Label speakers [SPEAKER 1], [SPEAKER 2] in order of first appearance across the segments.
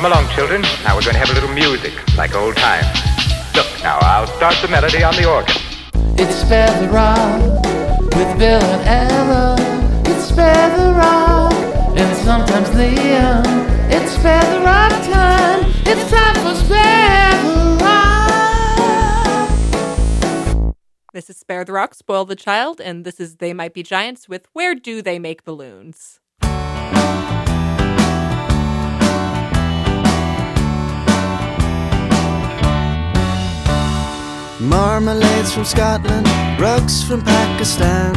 [SPEAKER 1] Come along, children. Now we're going to have a little music, like old times. Look, now I'll start the melody on the organ.
[SPEAKER 2] It's Spare the Rock with Bill and Ella. It's Spare the Rock and sometimes Liam. It's Spare the Rock time. It's time for Spare the Rock.
[SPEAKER 3] This is Spare the Rock, Spoil the Child, and this is They Might Be Giants with Where Do They Make Balloons?
[SPEAKER 4] Marmalades from Scotland, rugs from Pakistan.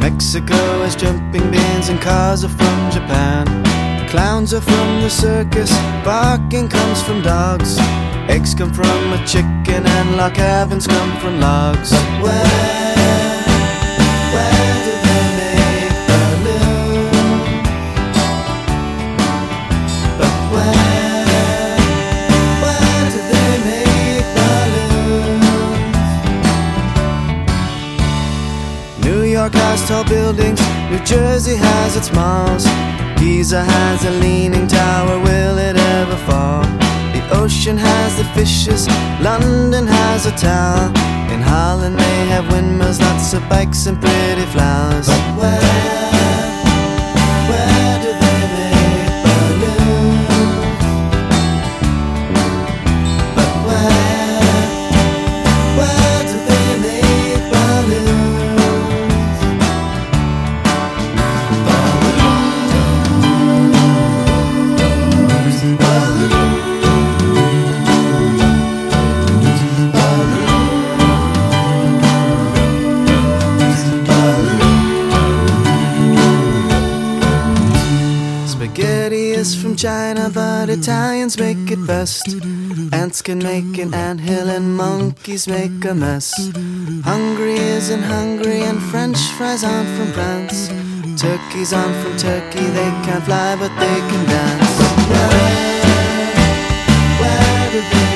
[SPEAKER 4] Mexico has jumping beans and cars are from Japan. Clowns are from the circus, barking comes from dogs. Eggs come from a chicken and lock heavens come from logs. But where has tall buildings, New Jersey has its malls. Pisa has a leaning tower, will it ever fall? The ocean has the fishes, London has a tower. In Holland they have windmills, lots of bikes and pretty flowers. But where, China, but Italians make it best. Ants can make an anthill and monkeys make a mess. Hungary is in Hungary and French fries aren't from France. Turkeys aren't from Turkey, they can't fly but they can dance. Where, where do they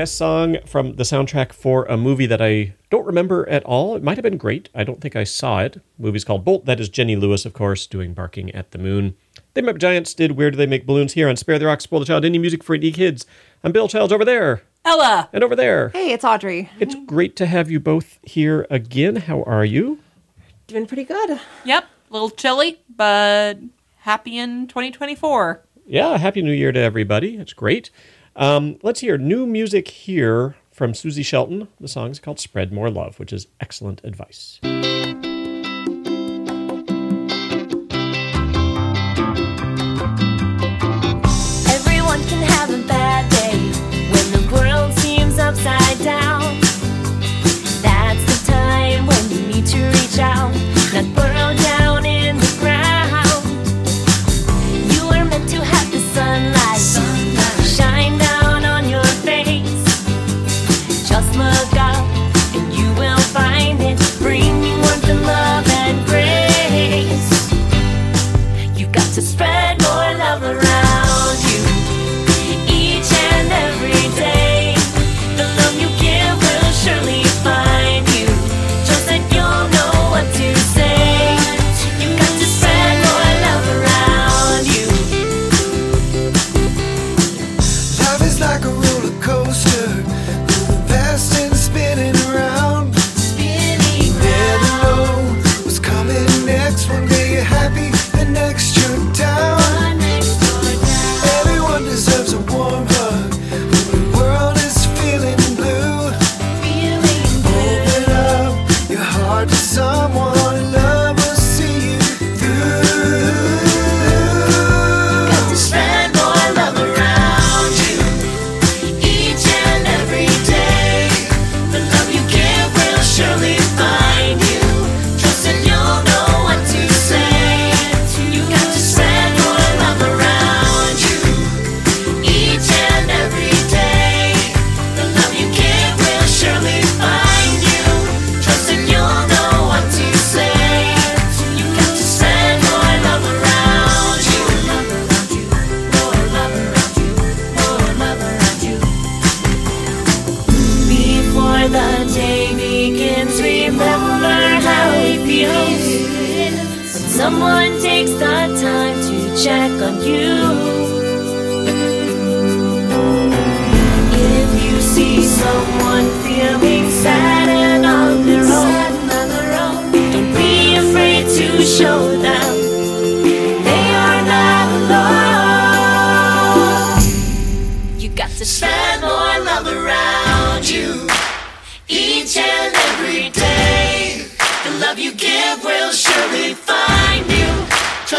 [SPEAKER 5] Best song from the soundtrack for a movie that I don't remember at all. It might have been great. I don't think I saw it. The movie's called Bolt. That is Jenny Lewis, of course, doing Barking at the Moon. They Might Be Giants did Where Do They Make Balloons here on Spare the Rock, Spoil the Child, Indie Music for Indie Kids. I'm Bill Childs over there.
[SPEAKER 3] Ella.
[SPEAKER 5] And over there.
[SPEAKER 6] Hey, it's Audrey.
[SPEAKER 5] It's great to have you both here again. How are you?
[SPEAKER 6] Doing pretty good.
[SPEAKER 3] Yep. A little chilly, but happy in 2024.
[SPEAKER 5] Yeah, happy new year to everybody. It's great. Um, let's hear new music here from Suzi Shelton. The song is called Spread More Love, which is excellent advice.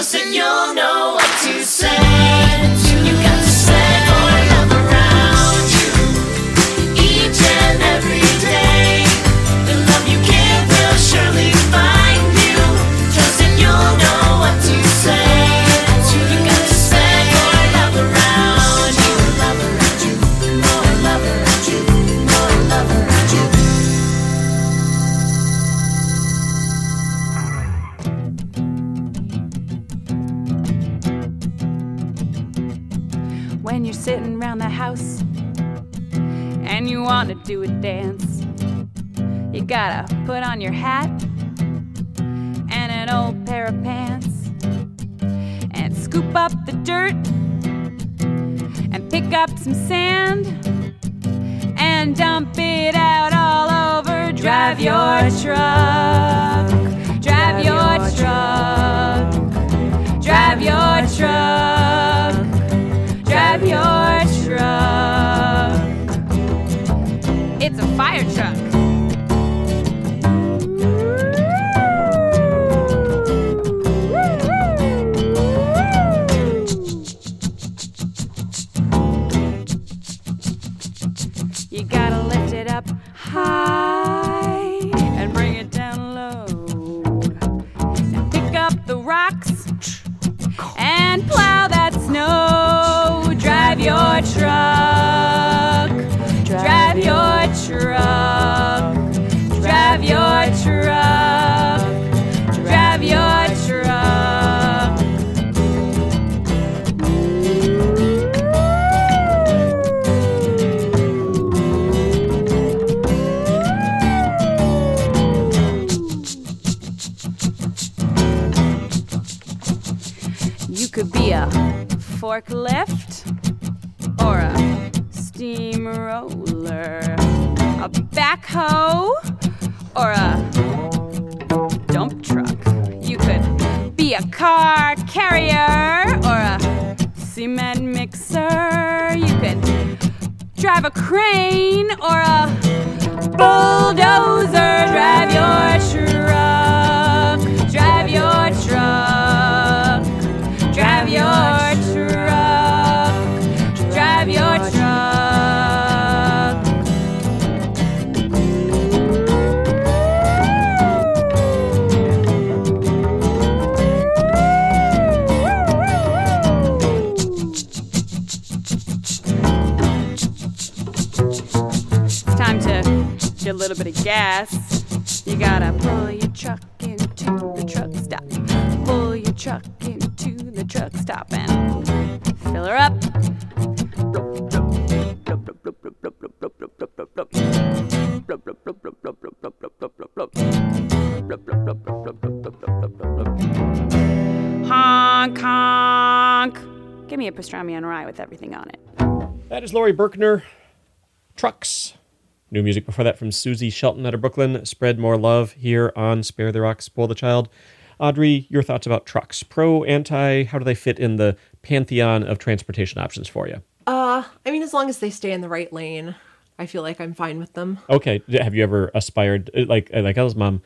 [SPEAKER 7] Just you'll know what to say.
[SPEAKER 8] gotta put on your hat and an old pair of pants and scoop up the dirt and pick up some sand and dump it out all over. Drive your truck. Drive your truck. Drive your truck. Drive your truck. It's a fire truck. That
[SPEAKER 9] is Laurie Berkner. Trucks. New music before that from Suzi Shelton out of Brooklyn. Spread more love here on Spare the Rock, Spoil the Child. Audrey, your thoughts about trucks? Pro, anti, how do they fit in the pantheon of transportation options for you?
[SPEAKER 6] Uh, I mean, as long as they stay in the right lane, I feel like I'm fine with them.
[SPEAKER 9] Okay, have you ever aspired like like Ella's mom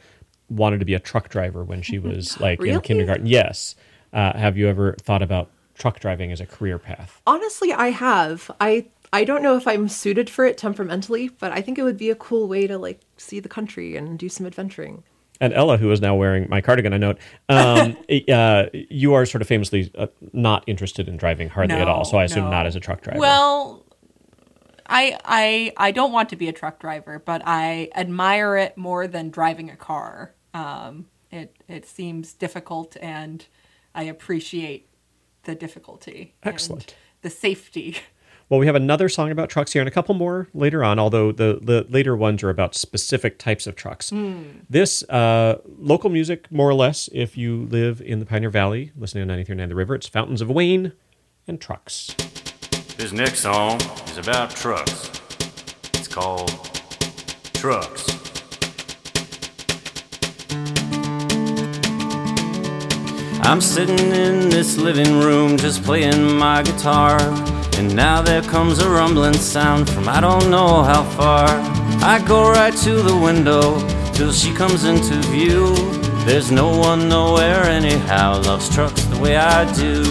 [SPEAKER 9] wanted to be a truck driver when she was like in kindergarten? Yes. Uh, have you ever thought about truck driving as a career path?
[SPEAKER 6] Honestly, I have. I I don't know if I'm suited for it temperamentally, but I think it would be a cool way to like see the country and do some adventuring.
[SPEAKER 9] And Ella, who is now wearing my cardigan, I note, um, uh, you are sort of famously uh, not interested in driving hardly at all. So I assume
[SPEAKER 3] no.
[SPEAKER 9] not as a truck driver.
[SPEAKER 3] Well, I I I don't want to be a truck driver, but I admire it more than driving a car. Um, it it seems difficult, and I appreciate the difficulty. and
[SPEAKER 9] Excellent.
[SPEAKER 3] the safety.
[SPEAKER 9] Well, we have another song about trucks here and a couple more later on, although the, the later ones are about specific types of trucks. This, uh, local music, more or less, if you live in the Pioneer Valley, listening to 93.9 The River, it's Fountains of Wayne and Trucks.
[SPEAKER 10] This next song is about trucks. It's called Trucks. I'm sitting in this living room just playing my guitar. And now there comes a rumbling sound from I don't know how far. I go right to the window till she comes into view. There's no one nowhere anyhow loves trucks the way I do.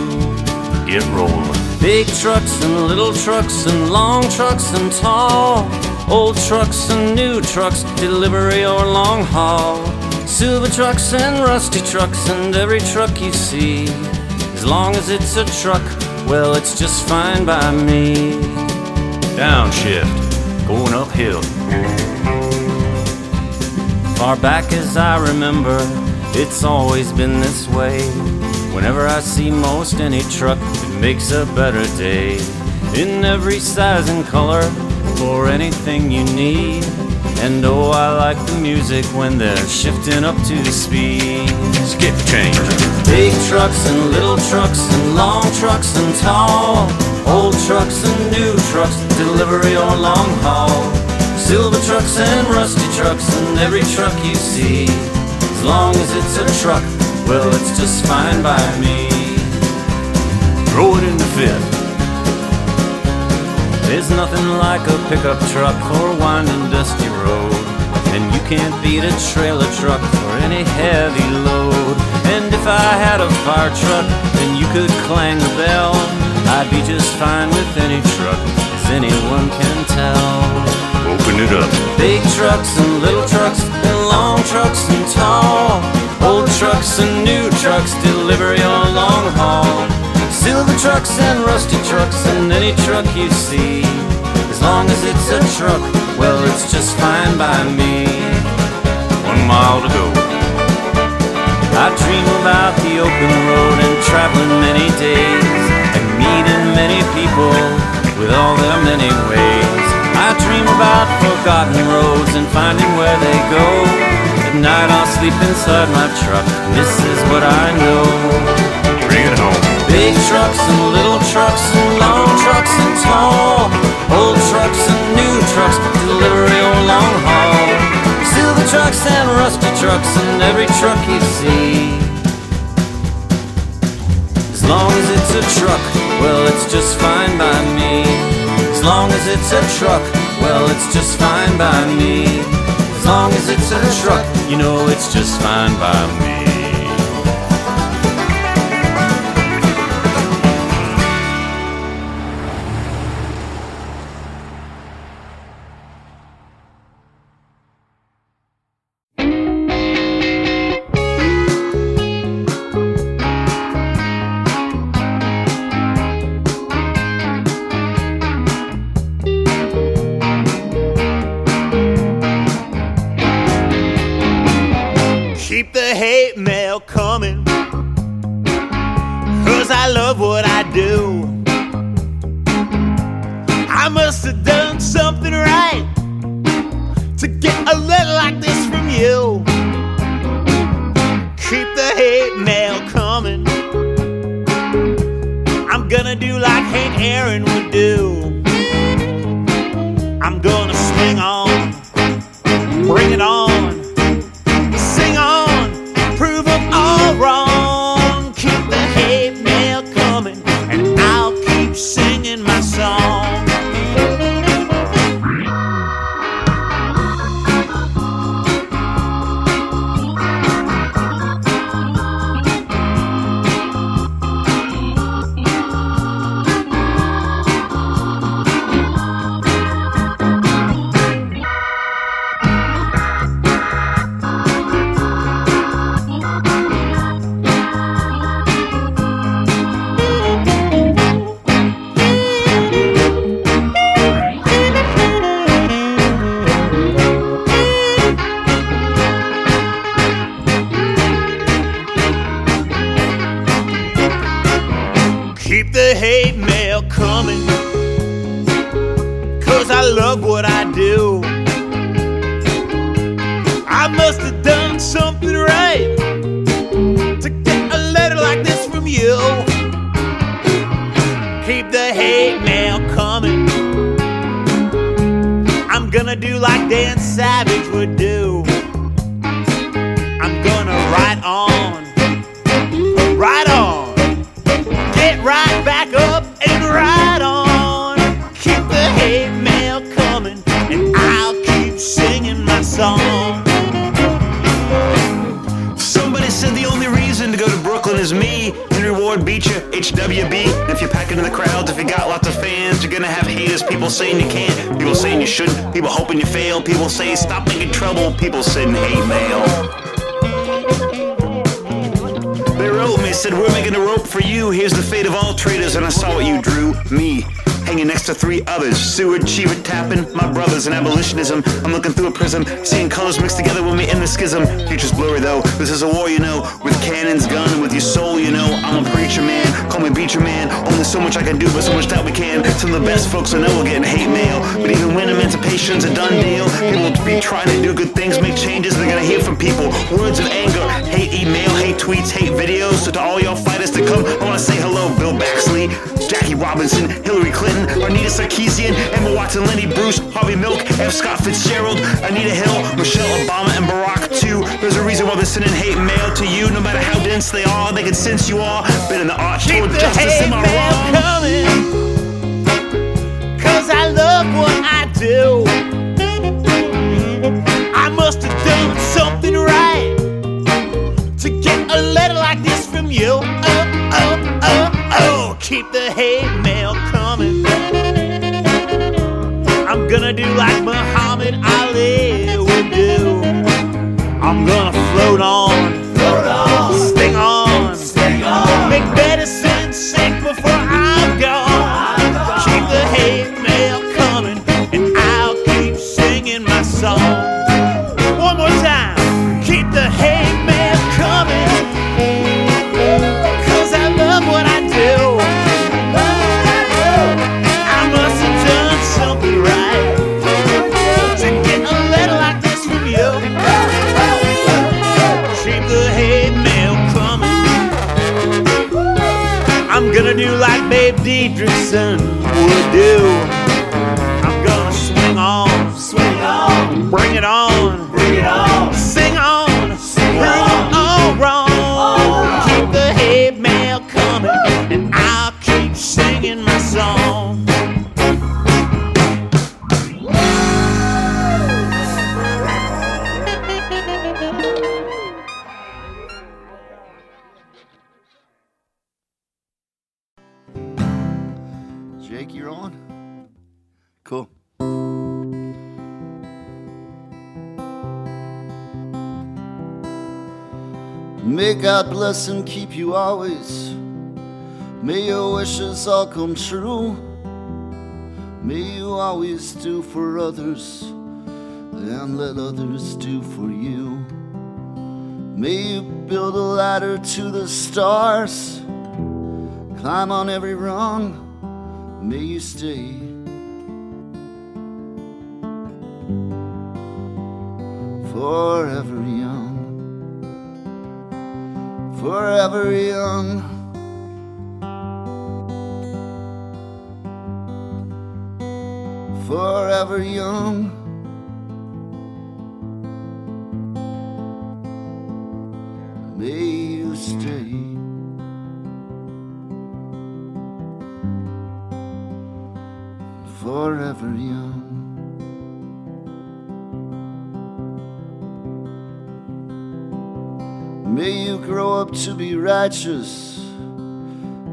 [SPEAKER 10] Get rolling. Big trucks and little trucks and long trucks and tall. Old trucks and new trucks, delivery or long haul. Silver trucks and rusty trucks and every truck you see. As long as it's a truck, well, it's just fine by me. Downshift, going uphill. Far back as I remember, it's always been this way. Whenever I see most any truck, it makes a better day. In every size and color, for anything you need. And oh, I like the music when they're shifting up to the speed. Skip change. Big trucks and little trucks and long trucks and tall. Old trucks and new trucks, delivery or long haul. Silver trucks and rusty trucks and every truck you see. As long as it's a truck, well, it's just fine by me. Throw it in the fifth. There's nothing like a pickup truck for a winding, dusty road. And you can't beat a trailer truck for any heavy load. And if I had a fire truck, then you could clang the bell. I'd be just fine with any truck, as anyone can tell. Open it up. Big trucks and little trucks, and long trucks and tall. Old trucks and new trucks, delivery or long haul. Silver trucks and rusty trucks, and any truck you see. As long as it's a truck, well, it's just fine by me. One mile to go. I dream about the open road and traveling many days and meeting many people with all their many ways. I dream about forgotten roads and finding where they go. At night I'll sleep inside my truck. This is what I know. Big trucks and little trucks and long trucks and tall. Old trucks and new trucks deliver your long haul. Silver trucks and rusty trucks and every truck you see. As long as it's a truck, well, it's just fine by me. As long as it's a truck, well, it's just fine by me. As long as it's a truck, you know it's just fine by me.
[SPEAKER 11] Coming. Cause I love what I do. I must have done something right to get a letter like this from you. Keep the hate mail coming. I'm gonna do like Dan Savage would do.
[SPEAKER 12] HWB. If you're packing in the crowds, if you got lots of fans, you're gonna have haters. People saying you can't, people saying you shouldn't, people hoping you fail, people saying stop making trouble, people sending hate mail. They wrote me, said we're making a rope for you. Here's the fate of all traitors, and I saw what you drew. Me. Hanging next to three others. Seward, Cheever, Tappan, my brothers in abolitionism. I'm looking through a prism, seeing colors mixed together when we end the schism. Future's blurry though, this is a war, you know. With cannons, gun, and with your soul, you know. I'm a preacher man, call me Beecher man. Only so much I can do, but so much that we can. Some of the best folks I know are getting hate mail. But even when emancipation's a done deal, people will be trying to do good things, make changes, they're gonna hear from people. Words of anger, hate email, hate tweets, hate videos. So to all y'all fighters to come, I wanna say hello, Bill Baxley, Jackie Robinson, Hillary Clinton, Anita Sarkeesian, Emma Watson, Lenny Bruce, Harvey Milk, F. Scott Fitzgerald, Anita Hill, Michelle Obama, and Barack too. There's a reason why they're sending hate mail to you, no matter how dense they are. They can sense you are. Been in the arch
[SPEAKER 11] Keep
[SPEAKER 12] toward
[SPEAKER 11] the
[SPEAKER 12] justice, am I
[SPEAKER 11] mail
[SPEAKER 12] wrong?
[SPEAKER 11] coming. Cause I love what I do. I must have done something right to get a letter like this from you. Keep the hate mail coming. I'm gonna do like Muhammad Ali would do. I'm gonna float on,
[SPEAKER 13] God bless and keep you always. May your wishes all come true. May you always do for others and let others do for you. May you build a ladder to the stars, climb on every rung. May you stay forever forever young. Forever young. Up to be righteous.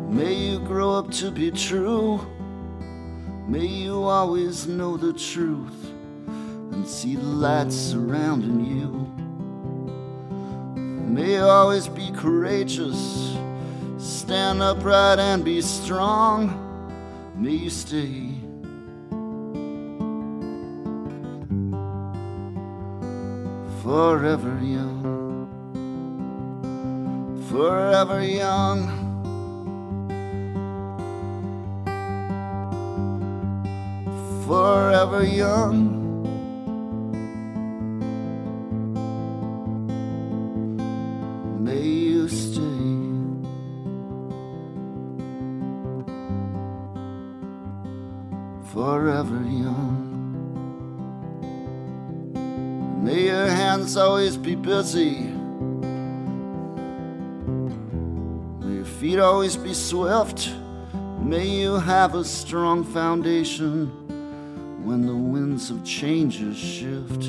[SPEAKER 13] May you grow up to be true. May you always know the truth and see the light surrounding you. May you always be courageous, stand upright and be strong. May you stay. Forever young, forever young. Forever young. May you stay. Forever young. May your hands always be busy. Feet always be swift. May you have a strong foundation when the winds of changes shift.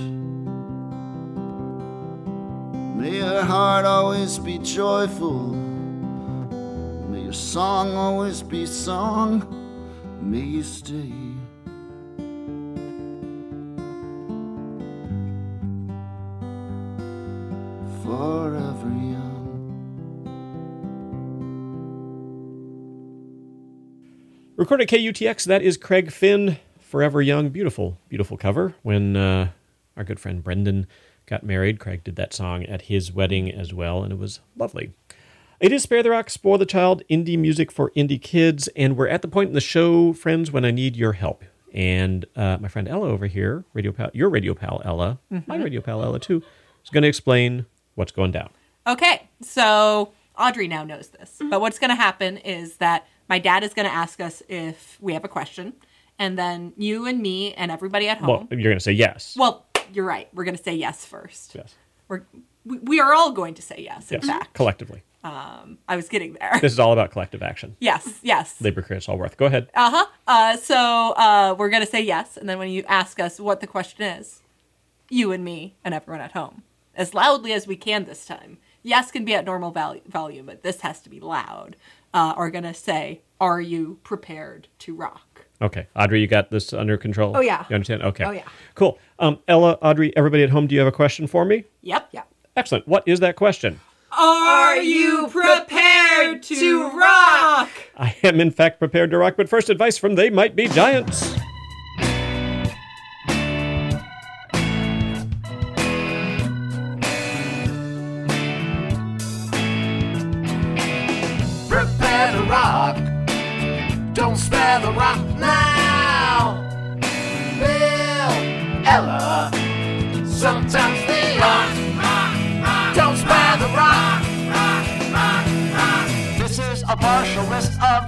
[SPEAKER 13] May your heart always be joyful. May your song always be sung. May you stay.
[SPEAKER 9] Recorded at KUTX, that is Craig Finn, Forever Young. Beautiful, beautiful cover. When uh, our good friend Brendan got married, Craig did that song at his wedding as well, and it was lovely. It is Spare the Rock, Spoil the Child, indie music for indie kids, and we're at the point in the show, friends, when I need your help. And uh, my friend Ella over here, radio pal, your radio pal Ella, my
[SPEAKER 3] Mhm.
[SPEAKER 9] radio pal Ella too, is going to explain what's going down.
[SPEAKER 3] Okay, so Audrey now knows this. But what's going to happen is that my dad is going to ask us if we have a question, and then you and me and everybody at home.
[SPEAKER 9] Well, you're going to say yes.
[SPEAKER 3] Well, you're right. We're going to say yes first.
[SPEAKER 9] Yes.
[SPEAKER 3] We're we, we are all going to say yes. In
[SPEAKER 9] Yes,
[SPEAKER 3] fact,
[SPEAKER 9] collectively.
[SPEAKER 3] um, I was getting there.
[SPEAKER 9] This is all about collective action.
[SPEAKER 3] yes, yes.
[SPEAKER 9] Labor creates all worth. Go ahead.
[SPEAKER 3] Uh-huh. Uh So uh, we're going to say yes, and then when you ask us what the question is, you and me and everyone at home, as loudly as we can this time. Yes can be at normal val- volume, but this has to be loud. Uh, are going to say, "Are you prepared to rock?"
[SPEAKER 9] Okay, Audrey, you got this under control.
[SPEAKER 3] Oh, yeah.
[SPEAKER 9] You understand? Okay.
[SPEAKER 3] Oh, yeah.
[SPEAKER 9] Cool. Um, Ella, Audrey, everybody at home, do you have a question for me?
[SPEAKER 3] Yep. Yep.
[SPEAKER 9] Excellent. What is that question?
[SPEAKER 3] Are you prepared to rock?
[SPEAKER 9] I am in fact prepared to rock, but first advice from They Might Be Giants.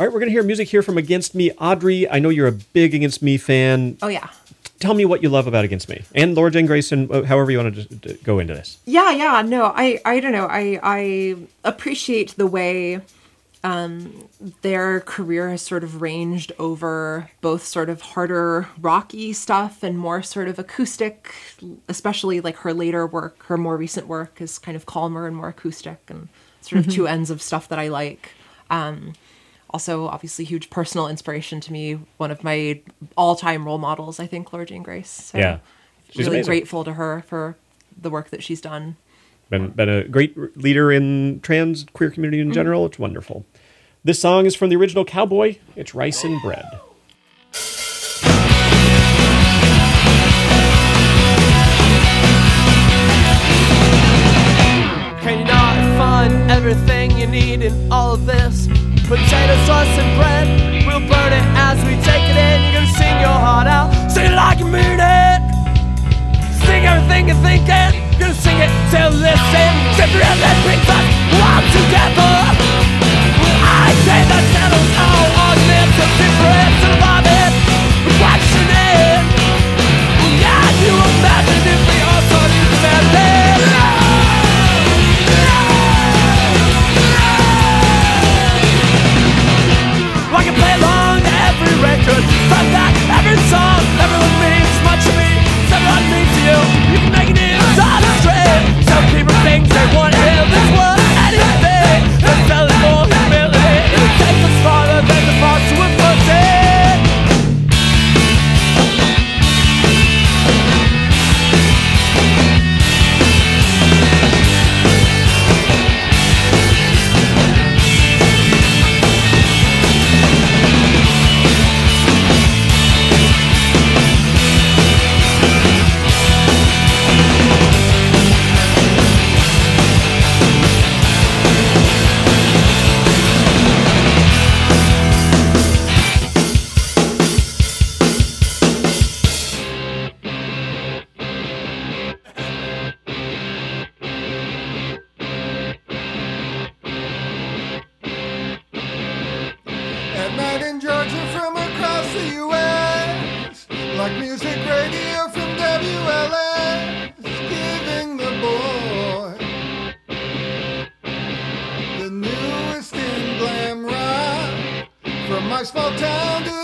[SPEAKER 9] All right, we're going to hear music here from Against Me. Audrey, I know you're a big Against Me fan.
[SPEAKER 6] Oh yeah.
[SPEAKER 9] Tell me what you love about Against Me and Laura Jane Grace, uh, however you want to, go into this.
[SPEAKER 6] Yeah, yeah, no, I, I don't know. I, I appreciate the way um, their career has sort of ranged over both sort of harder rocky stuff and more sort of acoustic, especially like her later work, her more recent work is kind of calmer and more acoustic and sort of
[SPEAKER 3] Mhm.
[SPEAKER 6] two ends of stuff that I like. Um, also, obviously, huge personal inspiration to me. One of my all-time role models, I think, Laura Jane Grace. So
[SPEAKER 9] Yeah. She's
[SPEAKER 6] really
[SPEAKER 9] amazing.
[SPEAKER 6] grateful to her for the work that she's done.
[SPEAKER 9] Been, been a great leader in trans queer community in
[SPEAKER 6] Mm-hmm.
[SPEAKER 9] general. It's wonderful. This song is from the Eternal Cowboy. It's Rice and Bread.
[SPEAKER 14] Can you not find everything you need in all of this? Potato sauce and bread, we'll burn it as we take it in. You're gonna sing your heart out, sing it like you mean it. Sing everything you're thinking, you're gonna sing it till listen. Separate that brings us all together. I say that settles oh, oh, all arguments of difference and
[SPEAKER 15] radio from WLS. Giving the boy the newest in glam rock. From my small town to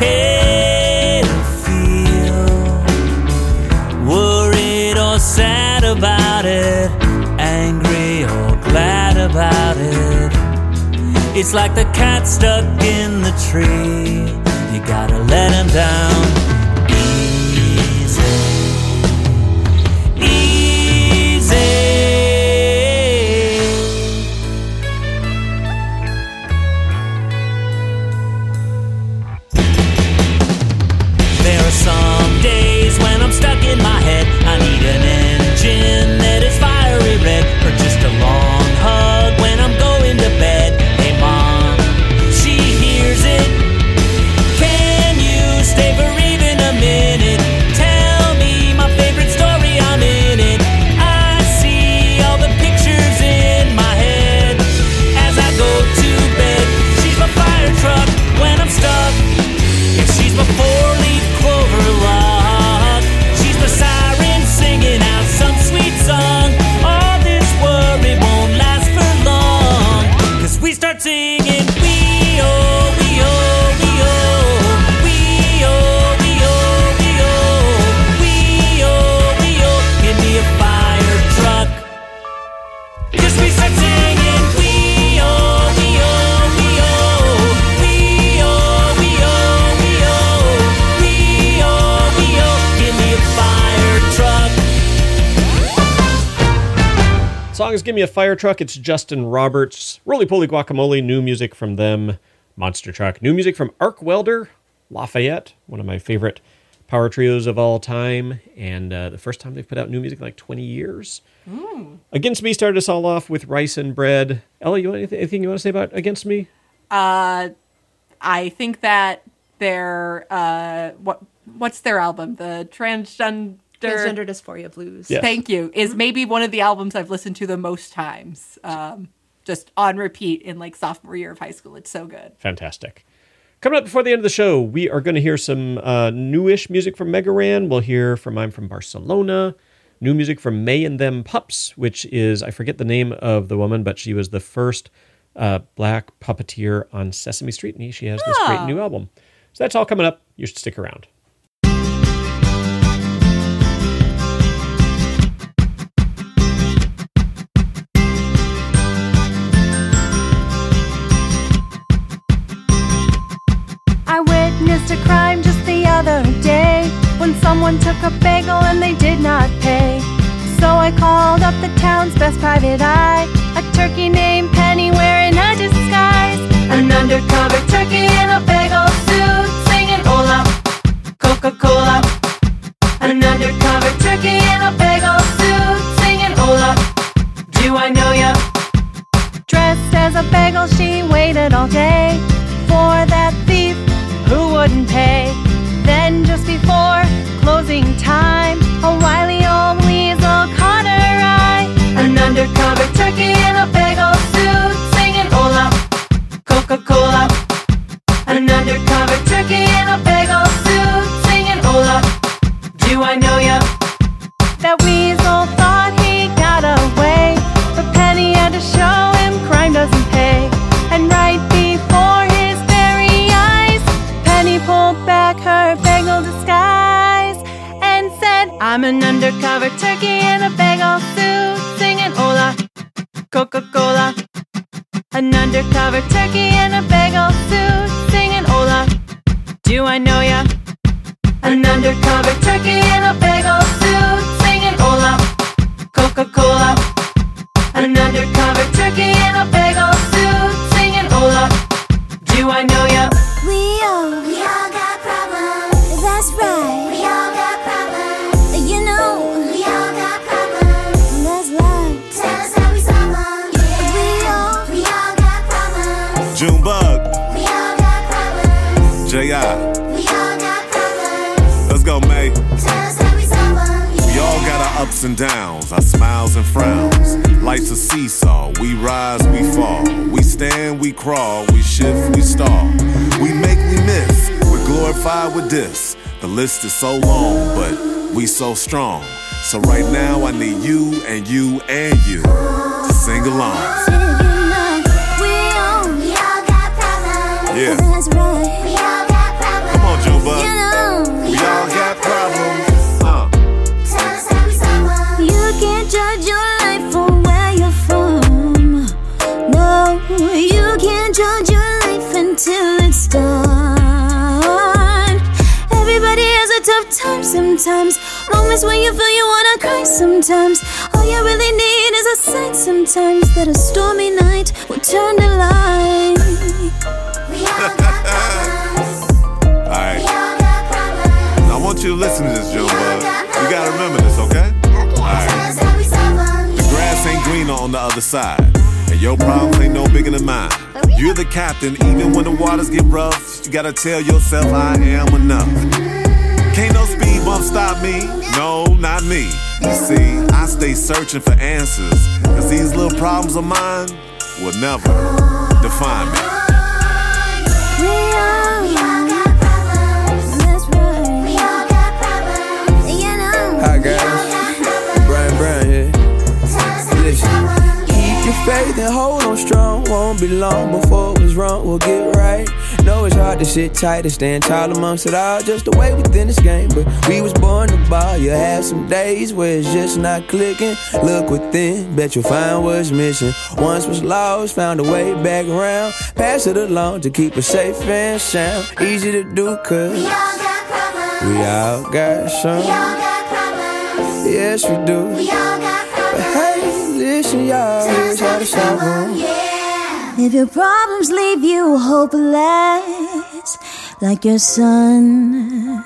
[SPEAKER 15] to
[SPEAKER 10] feel worried or sad about it, angry or glad about it. It's like the cat stuck in the tree. You gotta let him down. Give Me a Fire Truck.
[SPEAKER 9] It's Justin Roberts. Roly Poly Guacamole, new music from them. Monster Truck. New music from Arcwelder, Lafayette, one of my favorite power trios of all time. And uh, the first time they've put out new music in like 20 years. Against Me started us all off with Rice and Bread. Ella, you want anything, anything you want to say about Against Me?
[SPEAKER 3] Uh, I think that their uh, what what's their album? The transgender
[SPEAKER 6] Transgender Dysphoria Blues.
[SPEAKER 9] Yes.
[SPEAKER 3] Thank you. Is maybe one of the albums I've listened to the most times. Um, just on repeat in like sophomore year of high school. It's so good.
[SPEAKER 9] Fantastic. Coming up before the end of the show, we are going to hear some uh, newish music from Mega Ran. We'll hear from I'm from Barcelona. New music from May and Them Pups, which is, I forget the name of the woman, but she was the first uh, black puppeteer on Sesame Street, and she has this great
[SPEAKER 3] Oh.
[SPEAKER 9] new album. So that's all coming up. You should stick around.
[SPEAKER 16] Someone took a bagel and they did not pay. So I called up the town's best private eye, a turkey named Penny wearing a disguise. An undercover turkey in a bagel suit singing hola, Coca Cola. An undercover turkey in a bagel suit singing hola, do I know ya? Dressed as a bagel, she waited all day for that thief who wouldn't pay. Then, just before closing time, a wily old weasel caught her eye. An undercover turkey in a bagel suit singing Hola, Coca undercover in a bagel suit, singing Hola, Coca Cola. An undercover turkey in a bagel suit, singing Hola, do I know ya? An undercover turkey in a bagel
[SPEAKER 17] downs, our smiles and frowns. Life's a seesaw, we rise, we fall. We stand, we crawl, we shift, we stall. We make, we miss, we're glorified with this. The list is so long, but we so strong. So right now, I need you and you and you to sing along.
[SPEAKER 18] We all, we all got problems.
[SPEAKER 17] Yeah.
[SPEAKER 18] That's right. We all got problems.
[SPEAKER 17] Come on, Junebug.
[SPEAKER 18] Sometimes. Moments when you feel you wanna cry sometimes. All you really need is a sign sometimes that a stormy night will turn to light. We all got
[SPEAKER 17] Alright. Now I want you to listen to this, Joe Junebug. You gotta remember this, okay? Alright. The grass ain't greener on the other side. And your problems ain't no bigger than mine. Oh, You're the captain, even when the waters get rough. You gotta tell yourself I am enough. Can't no speed bump stop me. No, not me. You see, I stay searching for answers. Cause these little problems of mine will never define me.
[SPEAKER 18] We all, we all got problems. That's right. We all got problems. You know.
[SPEAKER 19] Hi guys, Brian Brown here. Listen, keep your faith and hold on strong. Won't be long before what's wrong will get right. Know it's shit to sit tight and stand tall amongst it all. Just the way within this game, but we was born to ball. You have some days where it's just not clicking. Look within, bet you'll find what's missing. Once was lost, found a way back around. Pass it along to keep it safe and sound. Easy to do, cause we all got some. Yes, we do. But hey, listen, y'all, here's how to solve them.
[SPEAKER 18] If your problems leave you hopeless, like your sun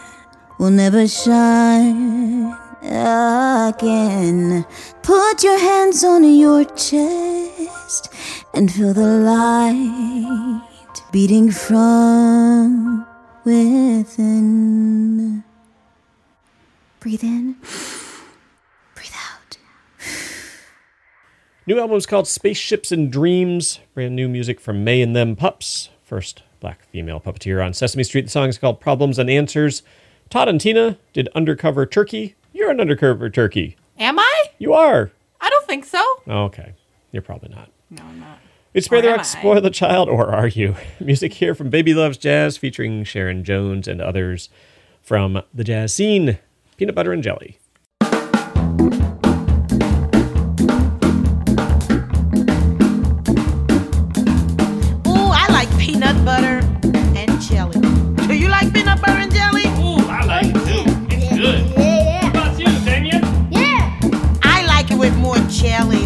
[SPEAKER 18] will never shine again, put your hands on your chest and feel the light beating from within. Breathe in. Breathe out.
[SPEAKER 9] New album is called Spaceships and Dreams. Brand new music from May and Them Pups. First black female puppeteer on Sesame Street. The song is called Problems and Answers. Todd and Tina did Undercover Turkey. You're an undercover turkey.
[SPEAKER 3] Am I?
[SPEAKER 9] You are.
[SPEAKER 3] I don't think so.
[SPEAKER 9] Okay. You're probably not.
[SPEAKER 3] No, I'm not.
[SPEAKER 9] It's Spare the Rock, Spoil the Child, or are you? Music here from Baby Loves Jazz featuring Sharon Jones and others from the jazz scene. Peanut Butter and Jelly.
[SPEAKER 20] With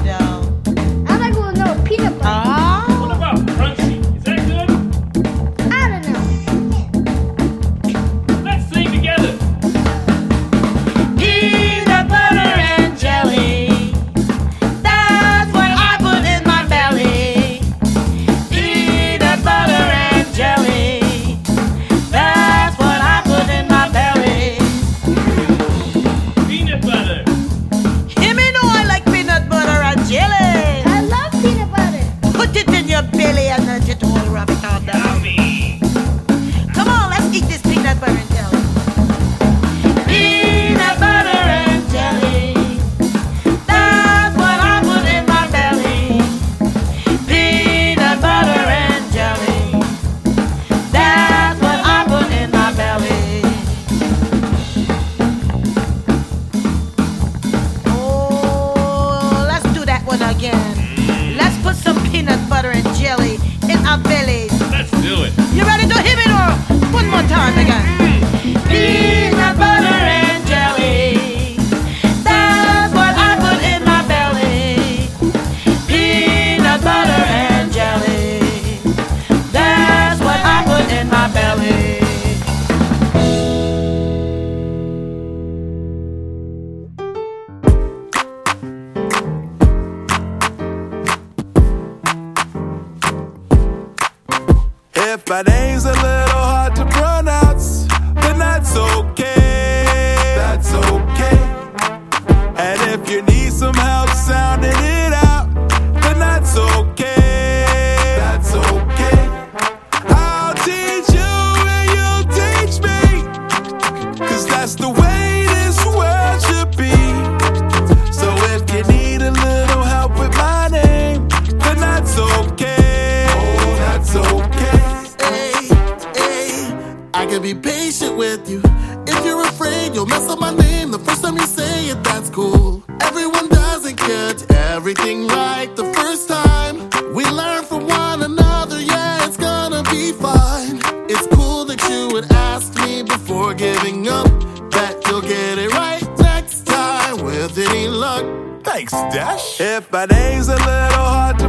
[SPEAKER 21] hey, I can be patient with you. If you're afraid you'll mess up my name the first time you say it, that's cool. Everyone doesn't get everything right the first time. We learn from one another, yeah, it's gonna be fine. It's cool that you would ask me before giving up. That you'll get it right next time with any luck.
[SPEAKER 22] Thanks, Dash. If my name's a little hard to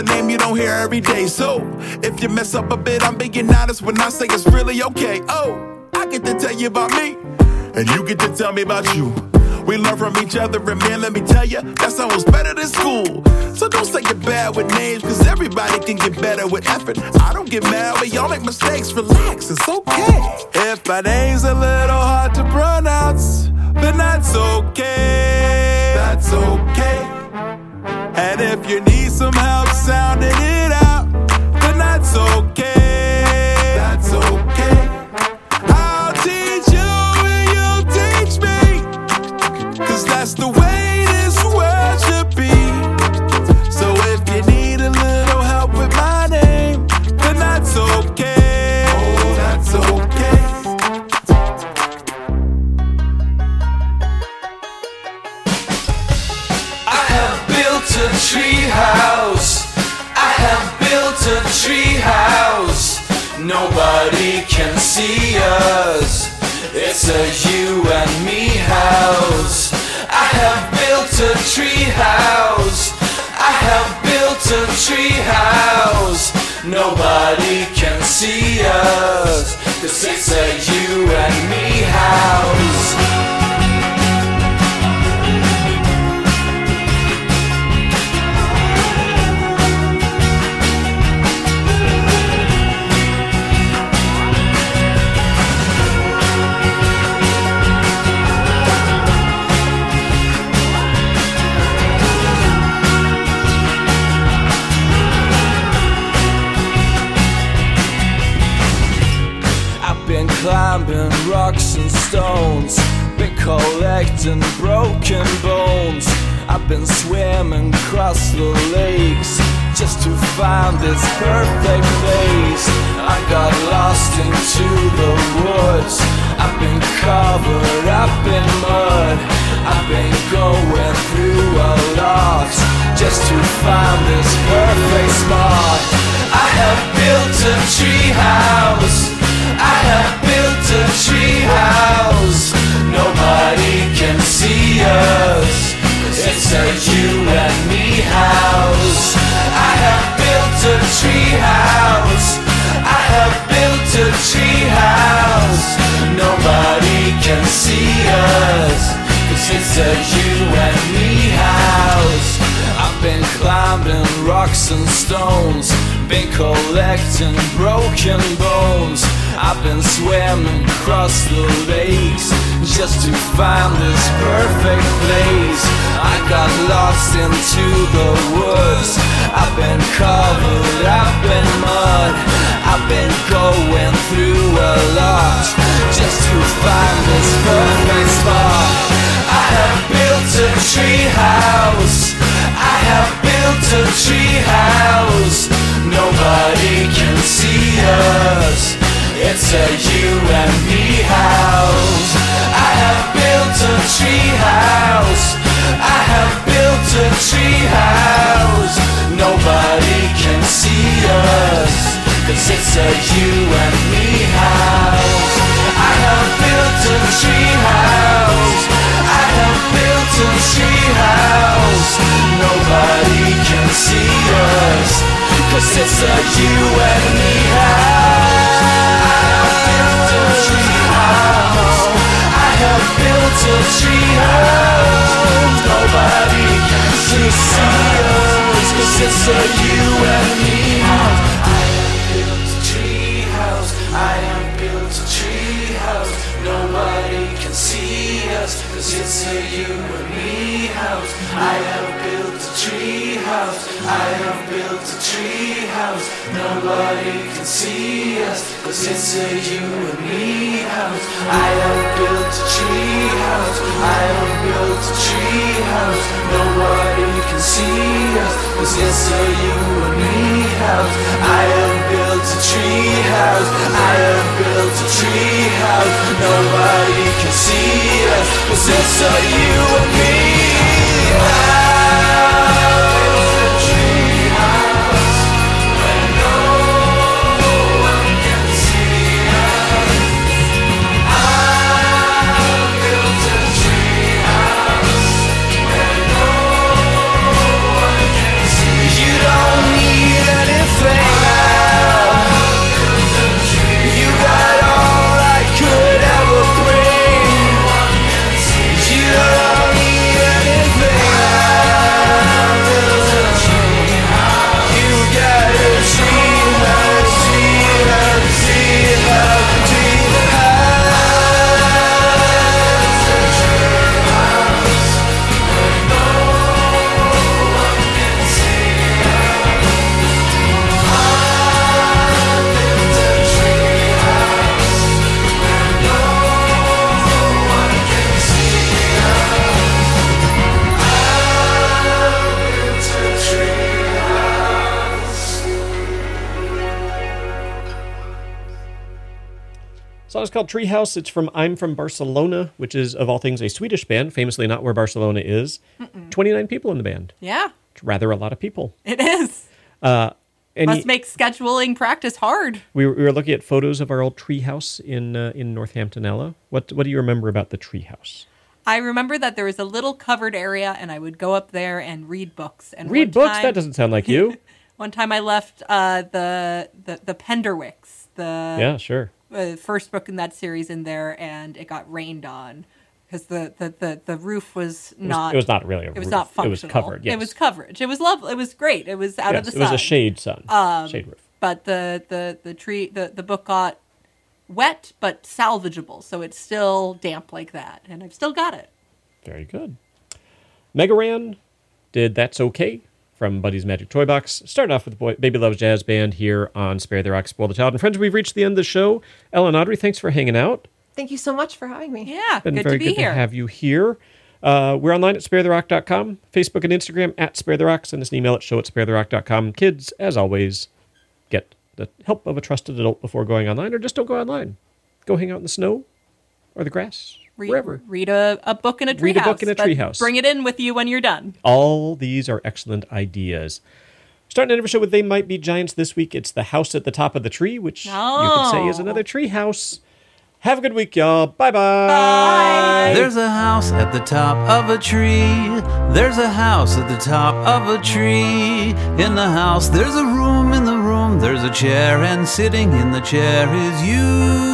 [SPEAKER 22] a name you don't hear every day. So if you mess up a bit, I'm being honest when I say it's really okay. Oh, I get to tell you about me, and you get to tell me about you. We learn from each other, and man, let me tell you, that's almost better than school. So don't say you're bad with names, cause everybody can get better with effort. I don't get mad, we all make mistakes. Relax, it's okay. If my name's a little hard to pronounce, then that's okay. That's okay. And if you need some help sounding it out, then that's okay.
[SPEAKER 23] See us. It's a you and me house. I have built a tree house. I have built a tree house. Nobody can see us. Cause it's a you and me house. Stones, been collecting broken bones. I've been swimming across the lakes just to find this perfect place. I got lost into the woods. I've been covered up in mud. I've been going through a lot just to find this perfect spot. I have built a tree house. I have built a tree house. Nobody can see us. It's a you and me house. I have built a tree house. I have built a tree house. Nobody can see us. It's a you and me house. I've been climbing rocks and stones, been collecting broken bones. I've been swimming across the lakes just to find this perfect place. I got lost into the woods. I've been covered up in mud. I've been going through a lot just to find this perfect spot. I have built a tree house. I have built a tree house. Nobody can see us. It's a you and me house. I have built a tree house. I have built a tree house. Nobody can see us. it's a you and me house. I have built a tree house. I have built a tree house. Nobody can see us. Cause it's a you and me house. Nobody can see us. It's a you and me house. I have built a tree house. I have built a. Nobody can see us. Cause it's a you and me house. I have built a tree house. I have house. Nobody can see us. Cause it's a you and me house. I have built a tree house. I have built a tree house. Nobody can see us. Cause it's a you and me house. I have built a tree house. I have built a tree house. Nobody can see us. Cause it's a you and me
[SPEAKER 9] called Treehouse. It's from I'm from Barcelona, which is, of all things, a Swedish band, famously not where Barcelona is. 29 people in the band.
[SPEAKER 3] Yeah,
[SPEAKER 9] It's rather a lot of people.
[SPEAKER 3] it is.
[SPEAKER 9] Uh, and
[SPEAKER 3] Must make scheduling practice hard.
[SPEAKER 9] we, were, we were looking at photos of our old treehouse in uh, in Northampton, Ella. What what do you remember about the treehouse?
[SPEAKER 3] I remember that there was a little covered area, and I would go up there and read books. And
[SPEAKER 9] Read books?
[SPEAKER 3] time-
[SPEAKER 9] That doesn't sound like you.
[SPEAKER 3] one time I left uh, the the the Penderwicks, the
[SPEAKER 9] yeah, sure.
[SPEAKER 3] Uh, first book in that series in there, and it got rained on because the, the, the, the roof was
[SPEAKER 9] was-
[SPEAKER 3] not.
[SPEAKER 9] it was not really a
[SPEAKER 3] It was
[SPEAKER 9] roof.
[SPEAKER 3] not
[SPEAKER 9] It was covered, yes.
[SPEAKER 3] It was coverage. It was lovely. It was great. It was out
[SPEAKER 9] Yes,
[SPEAKER 3] of the sun.
[SPEAKER 9] it was a shade sun.
[SPEAKER 3] Um,
[SPEAKER 9] Shade roof.
[SPEAKER 3] But the the the tree the the book got wet but salvageable, so it's still damp like that, and I've still got it.
[SPEAKER 9] Very good. Mega Ran did That's Okay from Buddy's Magic Toy Box. Started off with Boy, Baby Loves Jazz Band here on Spare the Rock, Spoil the Child. And friends, we've reached the end of the show. Ellen Audrey, thanks for hanging out.
[SPEAKER 6] Thank you so much for having me.
[SPEAKER 3] Yeah,
[SPEAKER 9] Been
[SPEAKER 3] good
[SPEAKER 9] very
[SPEAKER 3] to be
[SPEAKER 9] good
[SPEAKER 3] here.
[SPEAKER 9] to have you here. Uh, we're online at sparetherock.com, Facebook and Instagram at sparetherock. Send us an email at show at sparetherock.com. Kids, as always, get the help of a trusted adult before going online, or just don't go online. Go hang out in the snow or the grass,
[SPEAKER 3] read,
[SPEAKER 9] wherever.
[SPEAKER 3] read a, a book in a treehouse.
[SPEAKER 9] Read a book in a treehouse.
[SPEAKER 3] Bring it in with you when you're done.
[SPEAKER 9] All these are excellent ideas. Starting every show with They Might Be Giants this week, it's the house at the top of the tree, which you could say is
[SPEAKER 3] Oh.
[SPEAKER 9] another tree house. Have a good week, y'all. Bye bye.
[SPEAKER 10] There's a house at the top of a tree. There's a house at the top of a tree. In the house, there's a room. In the room, there's a chair. And sitting in the chair is you.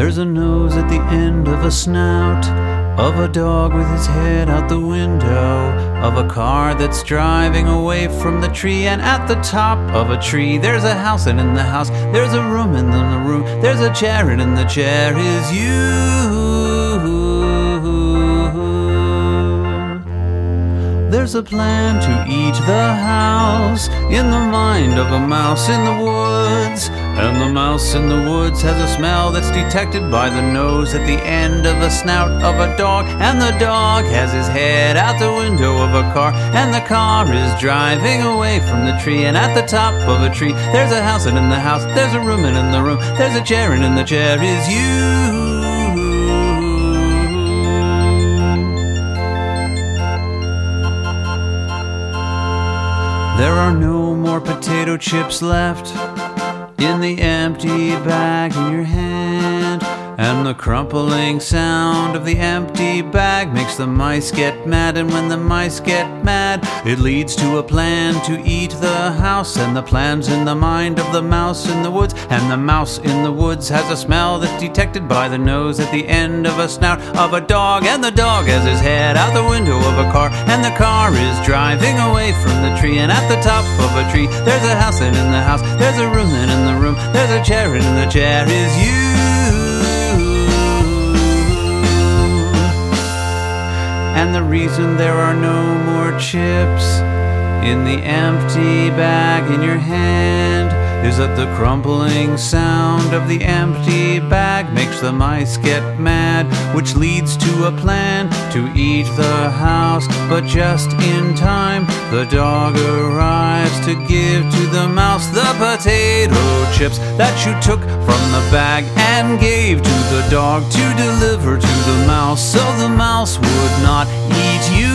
[SPEAKER 10] There's a nose at the end of a snout. Of a dog with his head out the window. Of a car that's driving away from the tree. And at the top of a tree, there's a house. And in the house, there's a room. And in the room, there's a chair. And in the chair is you. There's a plan to eat the house in the mind of a mouse in the woods. And the mouse in the woods has a smell that's detected by the nose at the end of the snout of a dog. And the dog has his head out the window of a car. And the car is driving away from the tree. And at the top of a tree, there's a house. And in the house, there's a room. And in the room, there's a chair. And in the chair is you. There are no more potato chips left in the empty bag in your hand. And the crumpling sound of the empty bag makes the mice get mad. And when the mice get mad, it leads to a plan to eat the house. And the plan's in the mind of the mouse in the woods. And the mouse in the woods has a smell that's detected by the nose at the end of a snout of a dog. And the dog has his head out the window of a car. And the car is driving away from the tree. And at the top of a tree, there's a house. And in the house, there's a room. And in the room, there's a chair. And in the chair is you. And the reason there are no more chips in the empty bag in your hand is that the crumpling sound of the empty bag makes the mice get mad, which leads to a plan to eat the house. But just in time, the dog arrives to give to the mouse the potato chips that you took from the bag and gave to the dog to deliver to the mouse, so the mouse would not eat you.